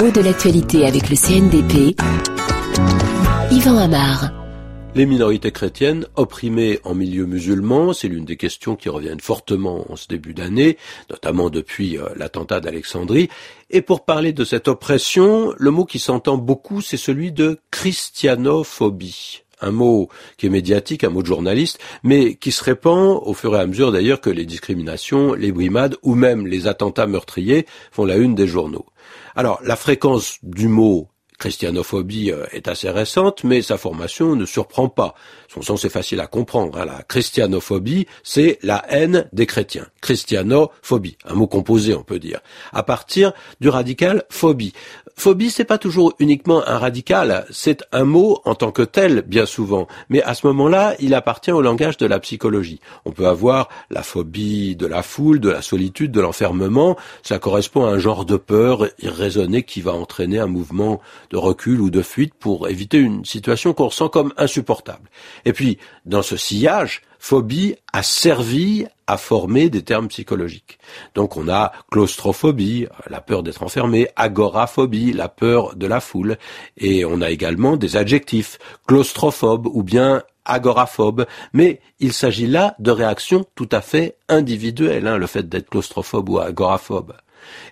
mot de l'actualité avec le CNDP. Yvan Amar. Les minorités chrétiennes opprimées en milieu musulman, c'est l'une des questions qui reviennent fortement en ce début d'année, notamment depuis euh, l'attentat d'Alexandrie. Et pour parler de cette oppression, le mot qui s'entend beaucoup, c'est celui de christianophobie un mot qui est médiatique, un mot de journaliste, mais qui se répand au fur et à mesure d'ailleurs que les discriminations, les brimades ou même les attentats meurtriers font la une des journaux. Alors, la fréquence du mot christianophobie euh, est assez récente, mais sa formation ne surprend pas. Son sens est facile à comprendre. Hein. La christianophobie, c'est la haine des chrétiens. Christianophobie, un mot composé, on peut dire, à partir du radical phobie. Phobie, c'est pas toujours uniquement un radical, c'est un mot en tant que tel, bien souvent. Mais à ce moment-là, il appartient au langage de la psychologie. On peut avoir la phobie de la foule, de la solitude, de l'enfermement. Ça correspond à un genre de peur irraisonnée qui va entraîner un mouvement de recul ou de fuite pour éviter une situation qu'on ressent comme insupportable. Et puis, dans ce sillage, phobie a servi à former des termes psychologiques. Donc on a claustrophobie, la peur d'être enfermé, agoraphobie, la peur de la foule, et on a également des adjectifs, claustrophobe ou bien agoraphobe, mais il s'agit là de réactions tout à fait individuelles, hein, le fait d'être claustrophobe ou agoraphobe.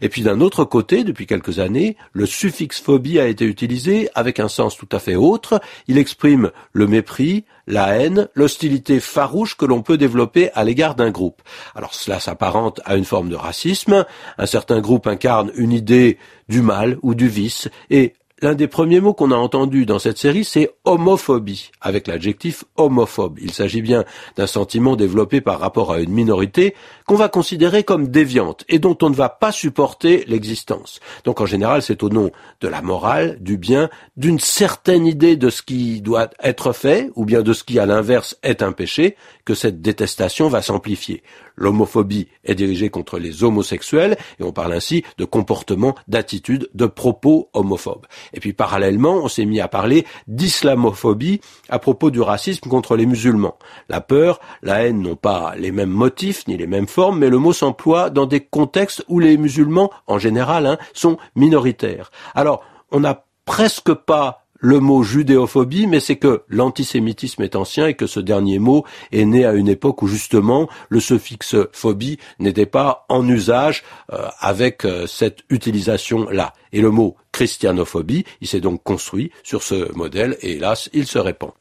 Et puis d'un autre côté, depuis quelques années, le suffixe phobie a été utilisé avec un sens tout à fait autre. Il exprime le mépris, la haine, l'hostilité farouche que l'on peut développer à l'égard d'un groupe. Alors cela s'apparente à une forme de racisme. Un certain groupe incarne une idée du mal ou du vice et L'un des premiers mots qu'on a entendu dans cette série, c'est homophobie, avec l'adjectif homophobe. Il s'agit bien d'un sentiment développé par rapport à une minorité qu'on va considérer comme déviante et dont on ne va pas supporter l'existence. Donc en général, c'est au nom de la morale, du bien, d'une certaine idée de ce qui doit être fait, ou bien de ce qui à l'inverse est un péché, que cette détestation va s'amplifier. L'homophobie est dirigée contre les homosexuels et on parle ainsi de comportements, d'attitudes, de propos homophobes. Et puis parallèlement, on s'est mis à parler d'islamophobie à propos du racisme contre les musulmans. La peur, la haine n'ont pas les mêmes motifs ni les mêmes formes, mais le mot s'emploie dans des contextes où les musulmans, en général, hein, sont minoritaires. Alors, on n'a presque pas le mot judéophobie, mais c'est que l'antisémitisme est ancien et que ce dernier mot est né à une époque où justement le suffixe phobie n'était pas en usage euh, avec euh, cette utilisation-là. Et le mot christianophobie, il s'est donc construit sur ce modèle et hélas, il se répand.